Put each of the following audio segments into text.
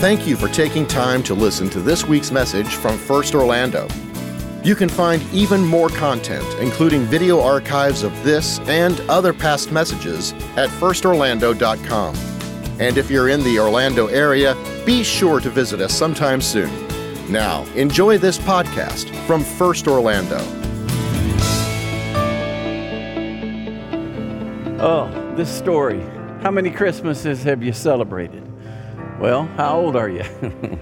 Thank you for taking time to listen to this week's message from First Orlando. You can find even more content, including video archives of this and other past messages, at firstorlando.com. And if you're in the Orlando area, be sure to visit us sometime soon. Now, enjoy this podcast from First Orlando. Oh, this story. How many Christmases have you celebrated? Well, how old are you?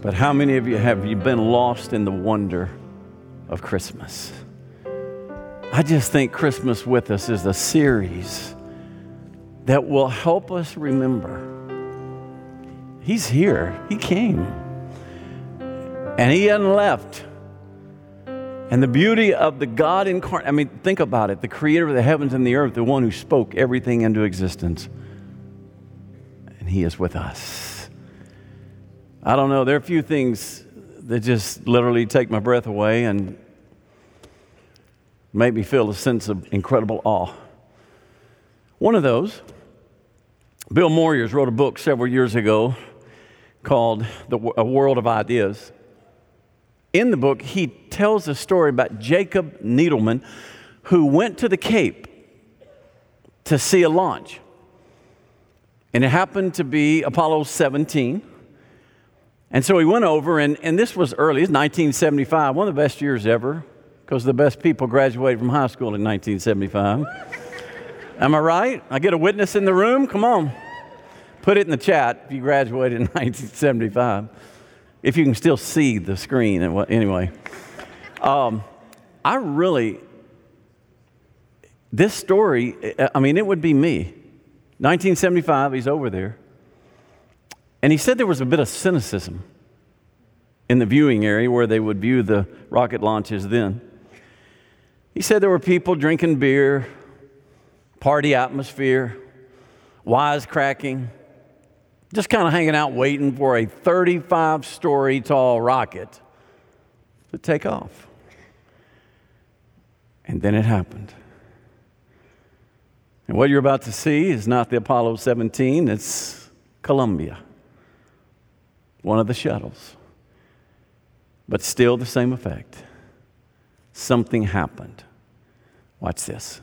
but how many of you have you been lost in the wonder of Christmas? I just think Christmas with us is a series that will help us remember He's here, He came, and He hadn't left. And the beauty of the God incarnate, I mean, think about it the creator of the heavens and the earth, the one who spoke everything into existence. And he is with us. I don't know, there are a few things that just literally take my breath away and make me feel a sense of incredible awe. One of those, Bill Moyers wrote a book several years ago called the, A World of Ideas in the book, he tells a story about Jacob Needleman who went to the Cape to see a launch. And it happened to be Apollo 17. And so he went over, and, and this was early, it's 1975, one of the best years ever, because the best people graduated from high school in 1975. Am I right? I get a witness in the room? Come on. Put it in the chat if you graduated in 1975 if you can still see the screen. And what, Anyway, um, I really, this story, I mean, it would be me. 1975, he's over there. And he said there was a bit of cynicism in the viewing area where they would view the rocket launches then. He said there were people drinking beer, party atmosphere, wisecracking, just kind of hanging out waiting for a 35 story tall rocket to take off. And then it happened. And what you're about to see is not the Apollo 17, it's Columbia, one of the shuttles. But still the same effect. Something happened. Watch this.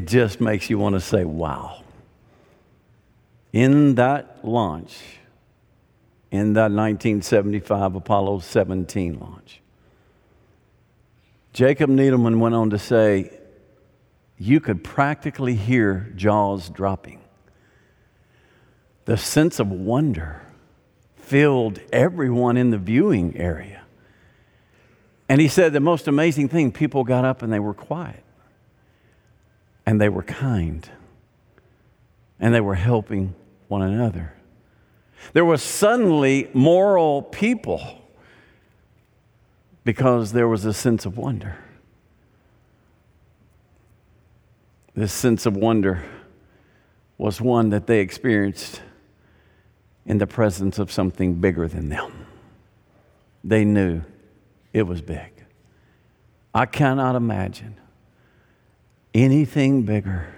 It just makes you want to say, wow. In that launch, in that 1975 Apollo 17 launch, Jacob Needleman went on to say, you could practically hear jaws dropping. The sense of wonder filled everyone in the viewing area. And he said the most amazing thing people got up and they were quiet and they were kind and they were helping one another. There was suddenly moral people because there was a sense of wonder. This sense of wonder was one that they experienced in the presence of something bigger than them. They knew it was big. I cannot imagine anything bigger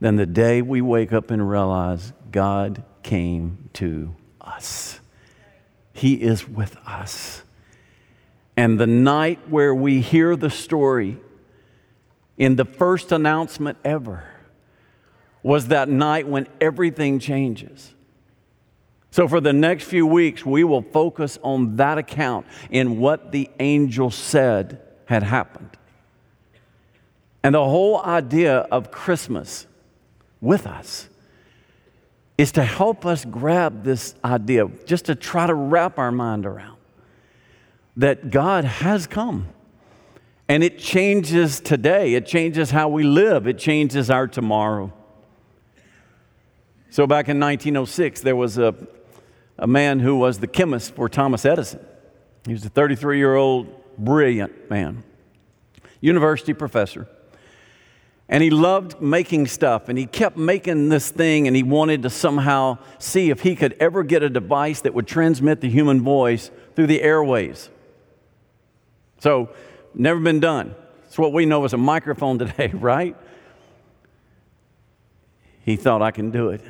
than the day we wake up and realize God came to us. He is with us. And the night where we hear the story in the first announcement ever was that night when everything changes. So, for the next few weeks, we will focus on that account in what the angel said had happened. And the whole idea of Christmas with us is to help us grab this idea, just to try to wrap our mind around. that God has come. And it changes today, it changes how we live, it changes our tomorrow. So, back in 1906, there was a, a man who was the chemist for Thomas Edison. He was a 33 year old, brilliant man, university professor. And he loved making stuff, and he kept making this thing, and he wanted to somehow see if he could ever get a device that would transmit the human voice through the airways. So, never been done. It's what we know as a microphone today, right? He thought, I can do it.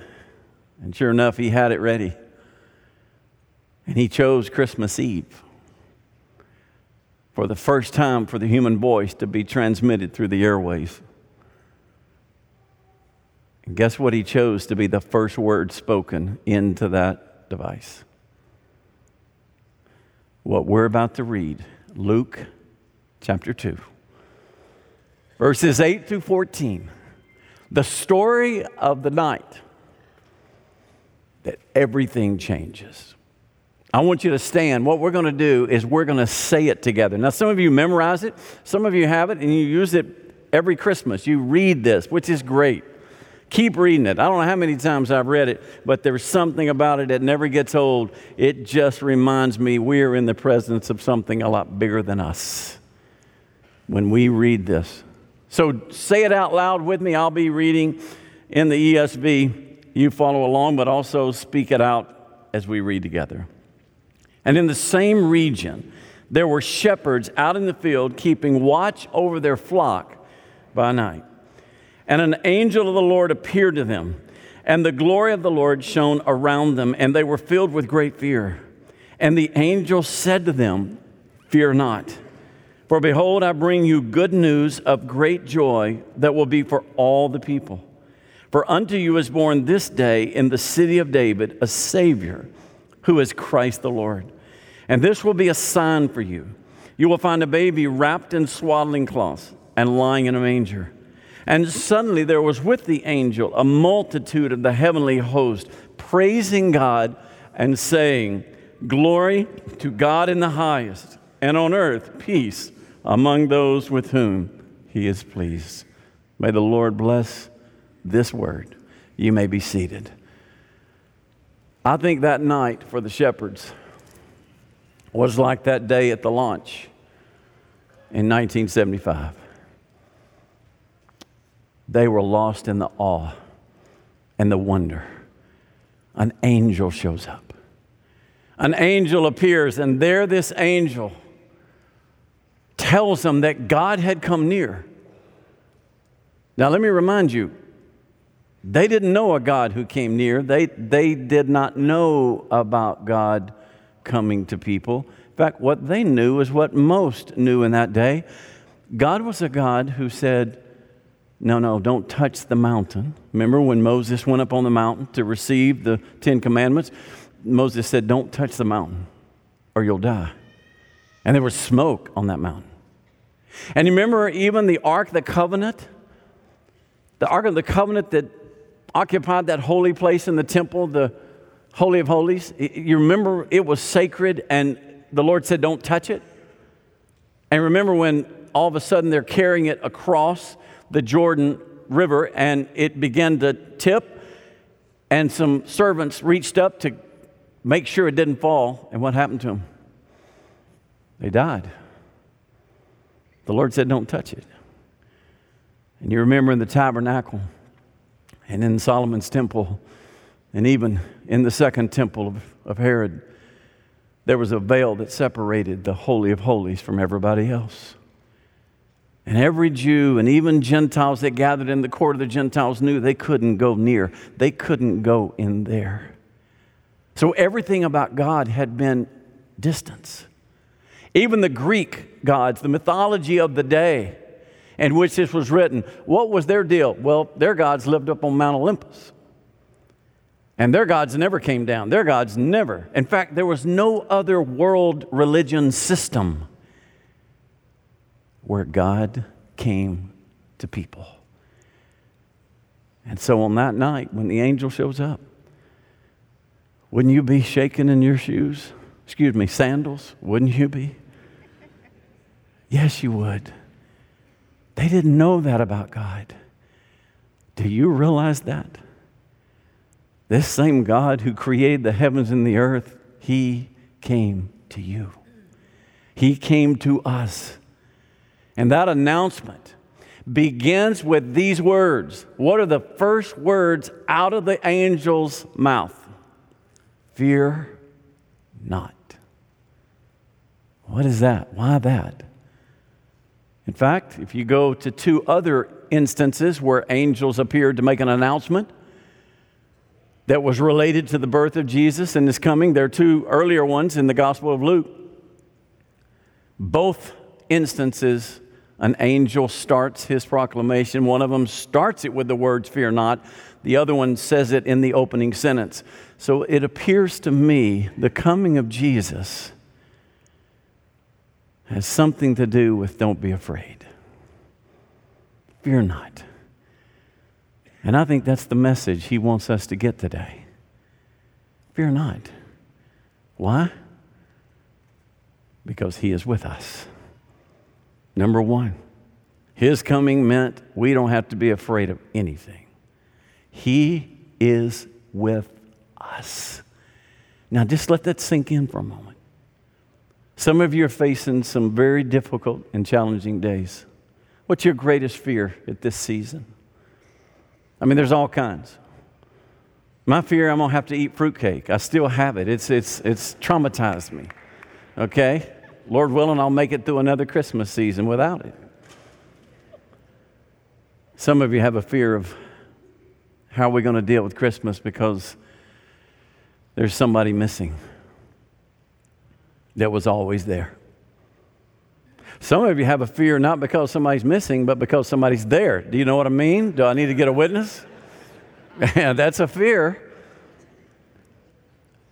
And sure enough, he had it ready. And he chose Christmas Eve for the first time for the human voice to be transmitted through the airways. And guess what he chose to be the first word spoken into that device? What we're about to read, Luke chapter 2, verses 8 through 14. The story of the night that everything changes. I want you to stand. What we're going to do is we're going to say it together. Now, some of you memorize it, some of you have it, and you use it every Christmas. You read this, which is great. Keep reading it. I don't know how many times I've read it, but there's something about it that never gets old. It just reminds me we're in the presence of something a lot bigger than us when we read this. So say it out loud with me. I'll be reading in the ESV. You follow along, but also speak it out as we read together. And in the same region, there were shepherds out in the field keeping watch over their flock by night. And an angel of the Lord appeared to them, and the glory of the Lord shone around them, and they were filled with great fear. And the angel said to them, Fear not, for behold, I bring you good news of great joy that will be for all the people. For unto you is born this day in the city of David a Savior, who is Christ the Lord. And this will be a sign for you. You will find a baby wrapped in swaddling cloths and lying in a manger. And suddenly there was with the angel a multitude of the heavenly host, praising God and saying, Glory to God in the highest, and on earth peace among those with whom he is pleased. May the Lord bless this word. You may be seated. I think that night for the shepherds was like that day at the launch in 1975 they were lost in the awe and the wonder. An angel shows up. An angel appears, and there this angel tells them that God had come near. Now, let me remind you, they didn't know a God who came near. They, they did not know about God coming to people. In fact, what they knew is what most knew in that day. God was a God who said, no, no, don't touch the mountain. Remember when Moses went up on the mountain to receive the Ten Commandments? Moses said, Don't touch the mountain or you'll die. And there was smoke on that mountain. And you remember even the Ark of the Covenant? The Ark of the Covenant that occupied that holy place in the temple, the Holy of Holies. You remember it was sacred and the Lord said, Don't touch it. And remember when all of a sudden they're carrying it across the Jordan River and it began to tip, and some servants reached up to make sure it didn't fall. And what happened to them? They died. The Lord said, Don't touch it. And you remember in the tabernacle and in Solomon's temple, and even in the second temple of, of Herod, there was a veil that separated the Holy of Holies from everybody else. And every Jew and even Gentiles that gathered in the court of the Gentiles knew they couldn't go near, they couldn't go in there. So everything about God had been distance. Even the Greek gods, the mythology of the day in which this was written, what was their deal? Well, their gods lived up on Mount Olympus. And their gods never came down. Their gods never. In fact, there was no other world religion system where God came to people. And so on that night, when the angel shows up, wouldn't you be shaken in your shoes? Excuse me, sandals? Wouldn't you be? Yes, you would. They didn't know that about God. Do you realize that? This same God who created the heavens and the earth, He came to you. He came to us. And that announcement begins with these words. What are the first words out of the angel's mouth? Fear not. What is that? Why that? In fact, if you go to two other instances where angels appeared to make an announcement that was related to the birth of Jesus and his coming, there are two earlier ones in the Gospel of Luke. Both instances, an angel starts his proclamation. One of them starts it with the words, Fear not. The other one says it in the opening sentence. So it appears to me the coming of Jesus has something to do with don't be afraid. Fear not. And I think that's the message he wants us to get today. Fear not. Why? Because he is with us. Number one, his coming meant we don't have to be afraid of anything. He is with us. Now, just let that sink in for a moment. Some of you are facing some very difficult and challenging days. What's your greatest fear at this season? I mean, there's all kinds. My fear, I'm gonna have to eat fruitcake. I still have it. It's, it's, it's traumatized me. Okay? Lord willing, I'll make it through another Christmas season without it. Some of you have a fear of how are we going to deal with Christmas because there's somebody missing that was always there. Some of you have a fear not because somebody's missing, but because somebody's there. Do you know what I mean? Do I need to get a witness? Yeah, that's a fear.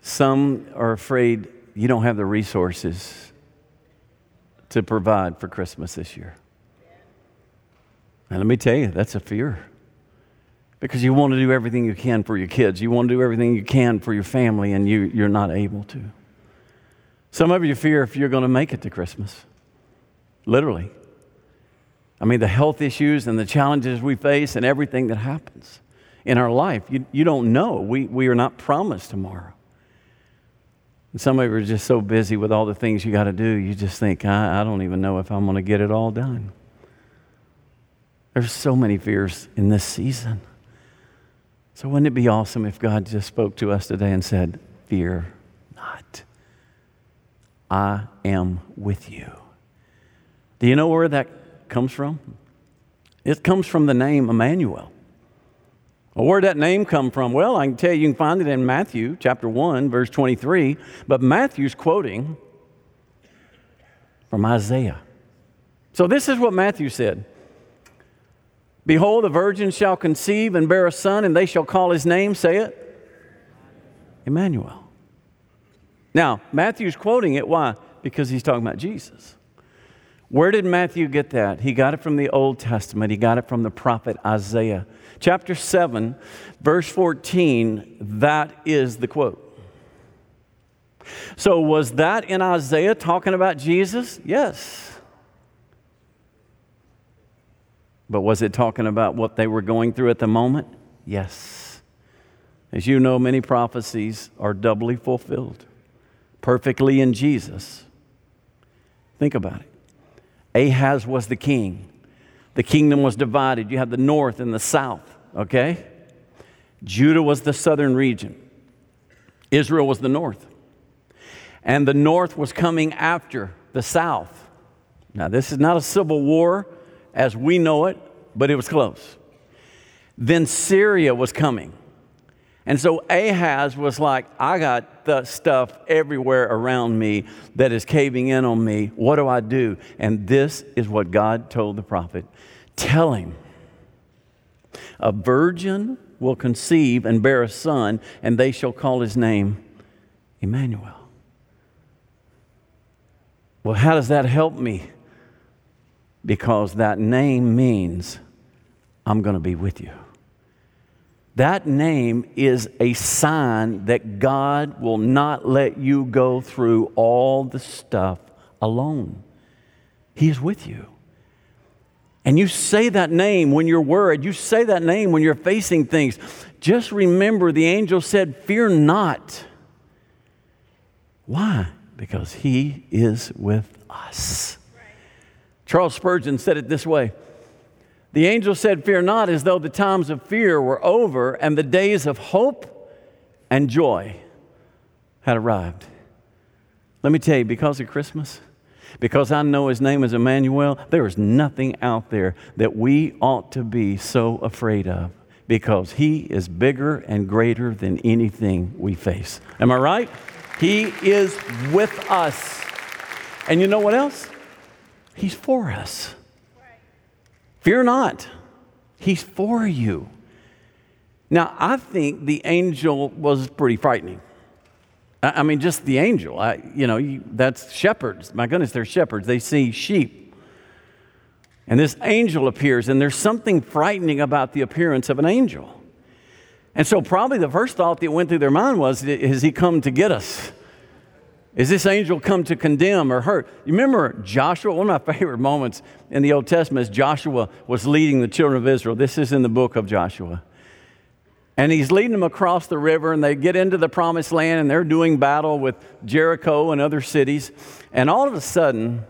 Some are afraid you don't have the resources to provide for Christmas this year. And let me tell you, that's a fear. Because you want to do everything you can for your kids, you want to do everything you can for your family, and you, you're not able to. Some of you fear if you're going to make it to Christmas, literally. I mean, the health issues and the challenges we face and everything that happens in our life, you, you don't know. We, we are not promised tomorrow. And some of you are just so busy with all the things you got to do, you just think, I, I don't even know if I'm going to get it all done. There's so many fears in this season. So, wouldn't it be awesome if God just spoke to us today and said, Fear not? I am with you. Do you know where that comes from? It comes from the name Emmanuel. Well, where'd that name come from? Well, I can tell you, you can find it in Matthew chapter 1, verse 23. But Matthew's quoting from Isaiah. So this is what Matthew said Behold, the virgin shall conceive and bear a son, and they shall call his name, say it, Emmanuel. Now, Matthew's quoting it. Why? Because he's talking about Jesus. Where did Matthew get that? He got it from the Old Testament, he got it from the prophet Isaiah. Chapter 7, verse 14, that is the quote. So, was that in Isaiah talking about Jesus? Yes. But was it talking about what they were going through at the moment? Yes. As you know, many prophecies are doubly fulfilled perfectly in Jesus. Think about it. Ahaz was the king. The kingdom was divided. You had the north and the south, okay? Judah was the southern region. Israel was the north. And the north was coming after the south. Now, this is not a civil war as we know it, but it was close. Then Syria was coming. And so Ahaz was like, I got the stuff everywhere around me that is caving in on me. What do I do? And this is what God told the prophet Tell him, a virgin will conceive and bear a son, and they shall call his name Emmanuel. Well, how does that help me? Because that name means I'm going to be with you. That name is a sign that God will not let you go through all the stuff alone. He is with you. And you say that name when you're worried. You say that name when you're facing things. Just remember the angel said, Fear not. Why? Because he is with us. Charles Spurgeon said it this way The angel said, Fear not, as though the times of fear were over and the days of hope and joy had arrived. Let me tell you, because of Christmas, because I know his name is Emmanuel, there is nothing out there that we ought to be so afraid of because he is bigger and greater than anything we face. Am I right? He is with us. And you know what else? He's for us. Fear not, he's for you. Now, I think the angel was pretty frightening. I mean, just the angel. I, you know, you, that's shepherds. My goodness, they're shepherds. They see sheep. And this angel appears, and there's something frightening about the appearance of an angel. And so, probably the first thought that went through their mind was, Has he come to get us? Is this angel come to condemn or hurt? You remember Joshua? One of my favorite moments in the Old Testament is Joshua was leading the children of Israel. This is in the book of Joshua. And he's leading them across the river, and they get into the promised land, and they're doing battle with Jericho and other cities. And all of a sudden,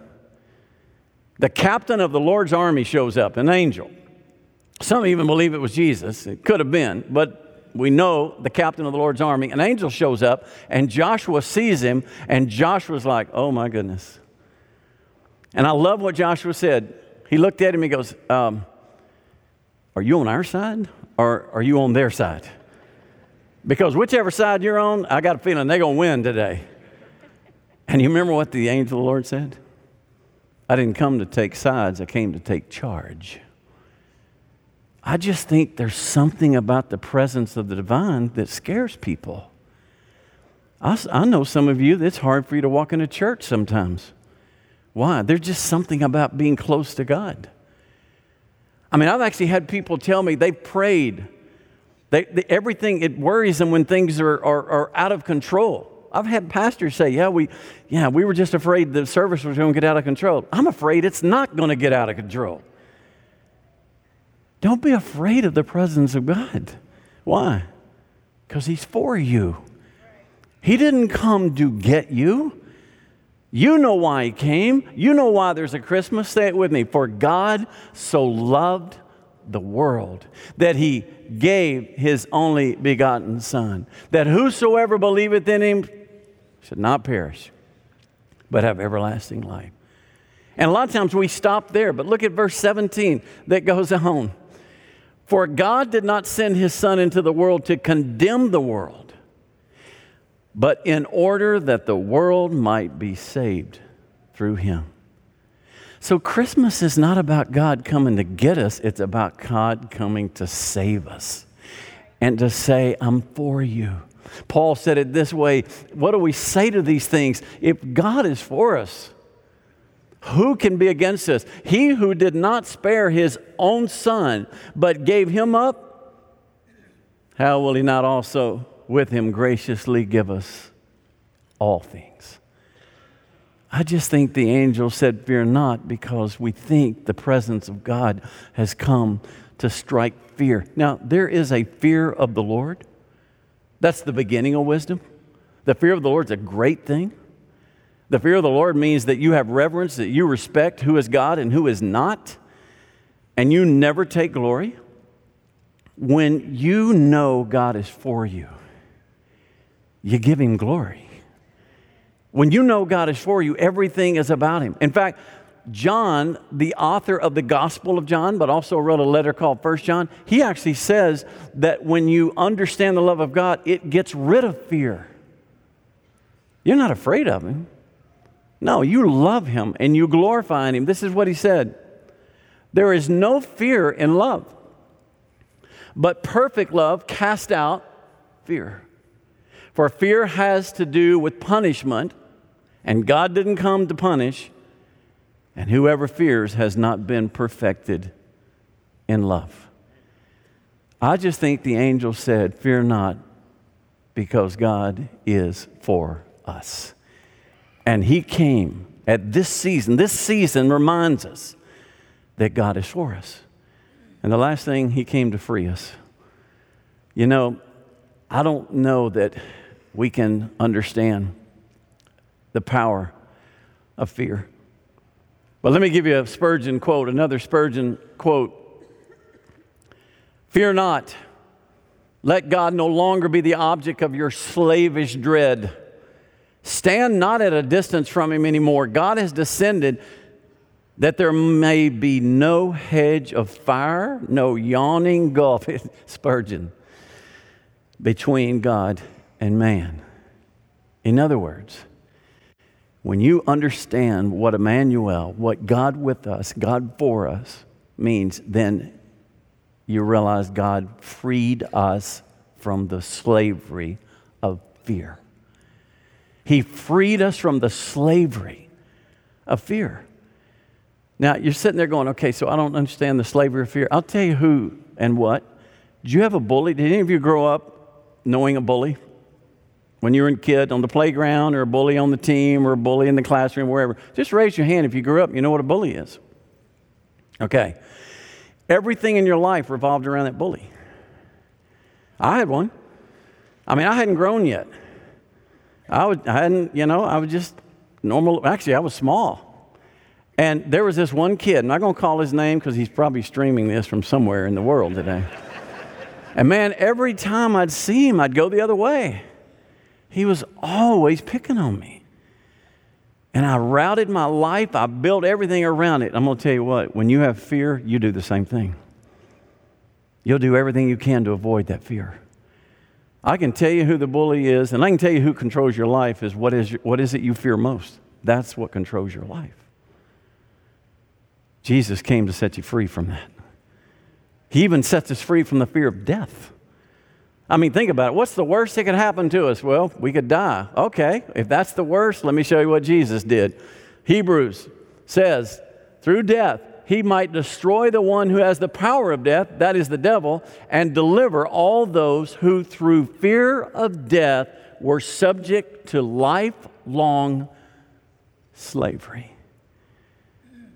the captain of the Lord's army shows up, an angel. Some even believe it was Jesus. It could have been, but we know the captain of the Lord's army. An angel shows up, and Joshua sees him, and Joshua's like, oh my goodness. And I love what Joshua said. He looked at him, he goes, um, Are you on our side or are you on their side? Because whichever side you're on, I got a feeling they're going to win today. And you remember what the angel of the Lord said? I didn't come to take sides, I came to take charge. I just think there's something about the presence of the divine that scares people. I, I know some of you, it's hard for you to walk into church sometimes. Why? There's just something about being close to God. I mean, I've actually had people tell me they've prayed. They, they, everything, it worries them when things are, are, are out of control. I've had pastors say, yeah we, yeah, we were just afraid the service was going to get out of control. I'm afraid it's not going to get out of control. Don't be afraid of the presence of God. Why? Because He's for you. He didn't come to get you. You know why he came. You know why there's a Christmas. Say it with me. For God so loved the world that he gave his only begotten Son, that whosoever believeth in him should not perish, but have everlasting life. And a lot of times we stop there, but look at verse 17 that goes on. For God did not send his Son into the world to condemn the world but in order that the world might be saved through him. So, Christmas is not about God coming to get us, it's about God coming to save us and to say, I'm for you. Paul said it this way What do we say to these things? If God is for us, who can be against us? He who did not spare his own son, but gave him up, how will he not also? with him graciously give us all things. I just think the angel said, Fear not, because we think the presence of God has come to strike fear. Now, there is a fear of the Lord. That's the beginning of wisdom. The fear of the Lord is a great thing. The fear of the Lord means that you have reverence, that you respect who is God and who is not, and you never take glory. When you know God is for you, you give him glory. When you know God is for you, everything is about him. In fact, John, the author of the Gospel of John, but also wrote a letter called First John, he actually says that when you understand the love of God, it gets rid of fear. You're not afraid of him. No, you love him and you glorify him. This is what he said There is no fear in love, but perfect love casts out fear. For fear has to do with punishment, and God didn't come to punish, and whoever fears has not been perfected in love. I just think the angel said, Fear not, because God is for us. And he came at this season. This season reminds us that God is for us. And the last thing, He came to free us. You know, I don't know that we can understand the power of fear. But let me give you a Spurgeon quote, another Spurgeon quote. Fear not. Let God no longer be the object of your slavish dread. Stand not at a distance from Him anymore. God has descended that there may be no hedge of fire, no yawning gulf, Spurgeon, between God and man. In other words, when you understand what Emmanuel, what God with us, God for us means, then you realize God freed us from the slavery of fear. He freed us from the slavery of fear. Now, you're sitting there going, okay, so I don't understand the slavery of fear. I'll tell you who and what. Did you have a bully? Did any of you grow up knowing a bully? When you were a kid on the playground or a bully on the team or a bully in the classroom, wherever. Just raise your hand if you grew up, you know what a bully is. Okay. Everything in your life revolved around that bully. I had one. I mean, I hadn't grown yet. I, would, I hadn't, you know, I was just normal. Actually, I was small. And there was this one kid, I'm not going to call his name because he's probably streaming this from somewhere in the world today. and man, every time I'd see him, I'd go the other way. He was always picking on me. And I routed my life, I built everything around it. I'm going to tell you what, when you have fear, you do the same thing. You'll do everything you can to avoid that fear. I can tell you who the bully is, and I can tell you who controls your life is what is, what is it you fear most? That's what controls your life. Jesus came to set you free from that. He even sets us free from the fear of death. I mean, think about it. What's the worst that could happen to us? Well, we could die. Okay, if that's the worst, let me show you what Jesus did. Hebrews says, through death, he might destroy the one who has the power of death, that is the devil, and deliver all those who through fear of death were subject to lifelong slavery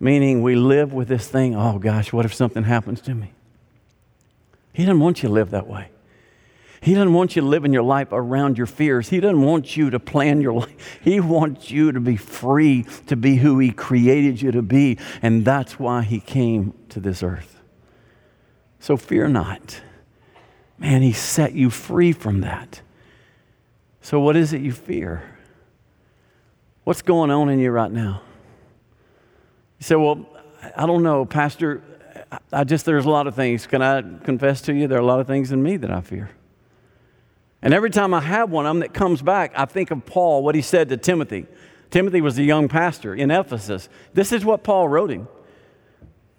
meaning we live with this thing oh gosh, what if something happens to me? He doesn't want you to live that way. He doesn't want you living your life around your fears. He doesn't want you to plan your life. He wants you to be free to be who He created you to be. And that's why He came to this earth. So fear not. Man, He set you free from that. So, what is it you fear? What's going on in you right now? You say, Well, I don't know, Pastor. I just, there's a lot of things. Can I confess to you? There are a lot of things in me that I fear. And every time I have one of them that comes back, I think of Paul, what he said to Timothy. Timothy was a young pastor in Ephesus. This is what Paul wrote him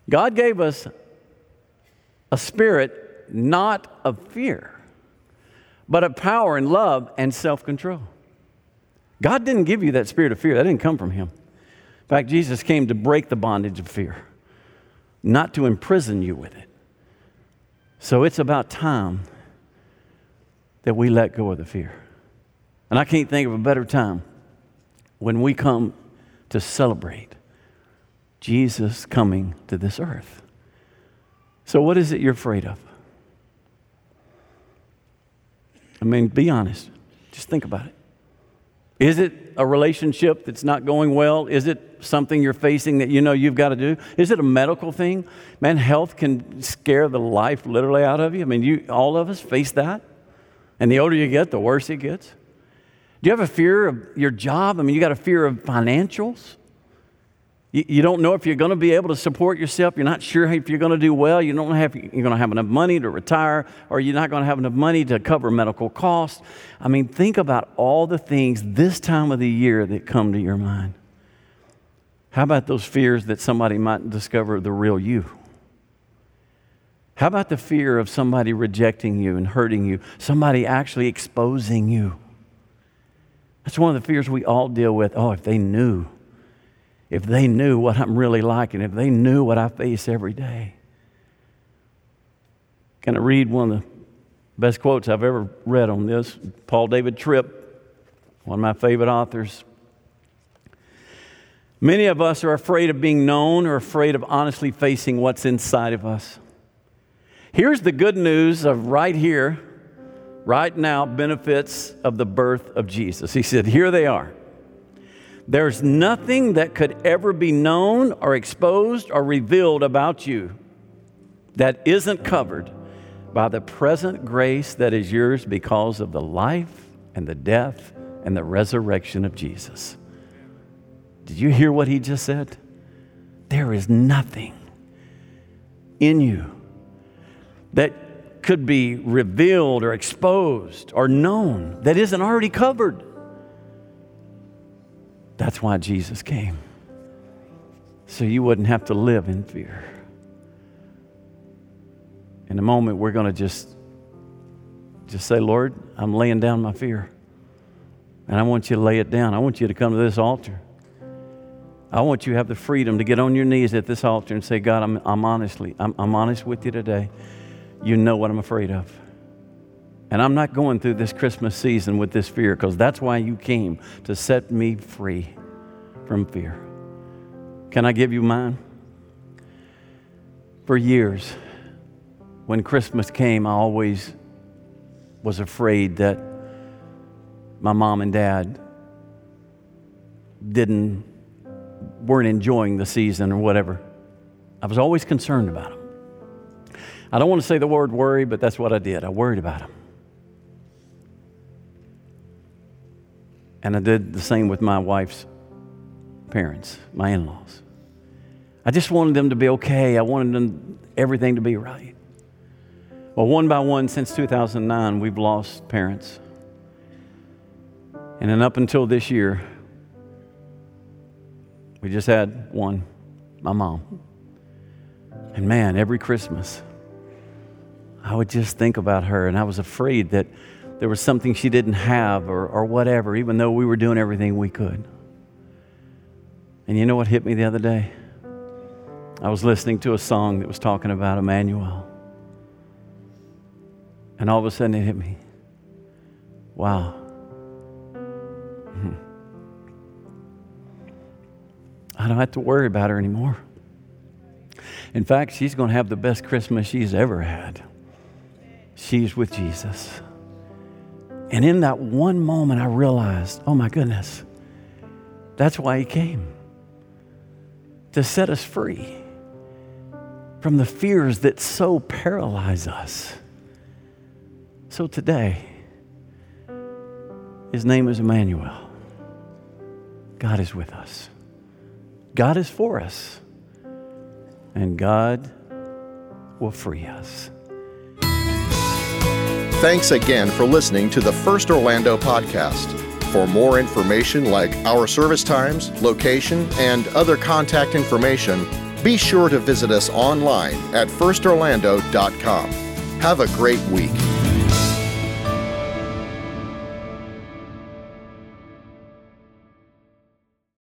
God gave us a spirit not of fear, but of power and love and self control. God didn't give you that spirit of fear, that didn't come from Him. In fact, Jesus came to break the bondage of fear, not to imprison you with it. So it's about time that we let go of the fear. And I can't think of a better time when we come to celebrate Jesus coming to this earth. So, what is it you're afraid of? I mean, be honest. Just think about it. Is it a relationship that's not going well? Is it something you're facing that you know you've got to do? Is it a medical thing? Man, health can scare the life literally out of you. I mean, you, all of us face that. And the older you get, the worse it gets. Do you have a fear of your job? I mean, you got a fear of financials? You, don't know if you're going to be able to support yourself. You're not sure if you're going to do well. You don't if you're going to have enough money to retire, or you're not going to have enough money to cover medical costs. I mean, think about all the things this time of the year that come to your mind. How about those fears that somebody might discover the real you? How about the fear of somebody rejecting you and hurting you, somebody actually exposing you? That's one of the fears we all deal with. Oh, if they knew if they knew what I'm really like and if they knew what I face every day. Can I read one of the best quotes I've ever read on this? Paul David Tripp, one of my favorite authors. Many of us are afraid of being known or afraid of honestly facing what's inside of us. Here's the good news of right here, right now, benefits of the birth of Jesus. He said, Here they are. There's nothing that could ever be known or exposed or revealed about you that isn't covered by the present grace that is yours because of the life and the death and the resurrection of Jesus. Did you hear what he just said? There is nothing in you that could be revealed or exposed or known that isn't already covered. That's why Jesus came. So you wouldn't have to live in fear. In a moment, we're going to just, just say, Lord, I'm laying down my fear. And I want you to lay it down. I want you to come to this altar. I want you to have the freedom to get on your knees at this altar and say, God, I'm, I'm honestly, I'm, I'm honest with you today. You know what I'm afraid of. And I'm not going through this Christmas season with this fear because that's why you came to set me free from fear. Can I give you mine? For years, when Christmas came, I always was afraid that my mom and dad didn't weren't enjoying the season or whatever. I was always concerned about them. I don't want to say the word worry, but that's what I did. I worried about them. And I did the same with my wife's parents, my in laws. I just wanted them to be okay. I wanted them, everything to be right. Well, one by one, since 2009, we've lost parents. And then up until this year, we just had one, my mom. And man, every Christmas, I would just think about her, and I was afraid that there was something she didn't have or, or whatever, even though we were doing everything we could. And you know what hit me the other day? I was listening to a song that was talking about Emmanuel. And all of a sudden it hit me. Wow. Hmm. I don't have to worry about her anymore. In fact, she's going to have the best Christmas she's ever had. She's with Jesus. And in that one moment, I realized, oh my goodness, that's why he came to set us free from the fears that so paralyze us. So today, his name is Emmanuel. God is with us. God is for us, and God will free us. Thanks again for listening to the First Orlando podcast. For more information like our service times, location, and other contact information, be sure to visit us online at firstorlando.com. Have a great week.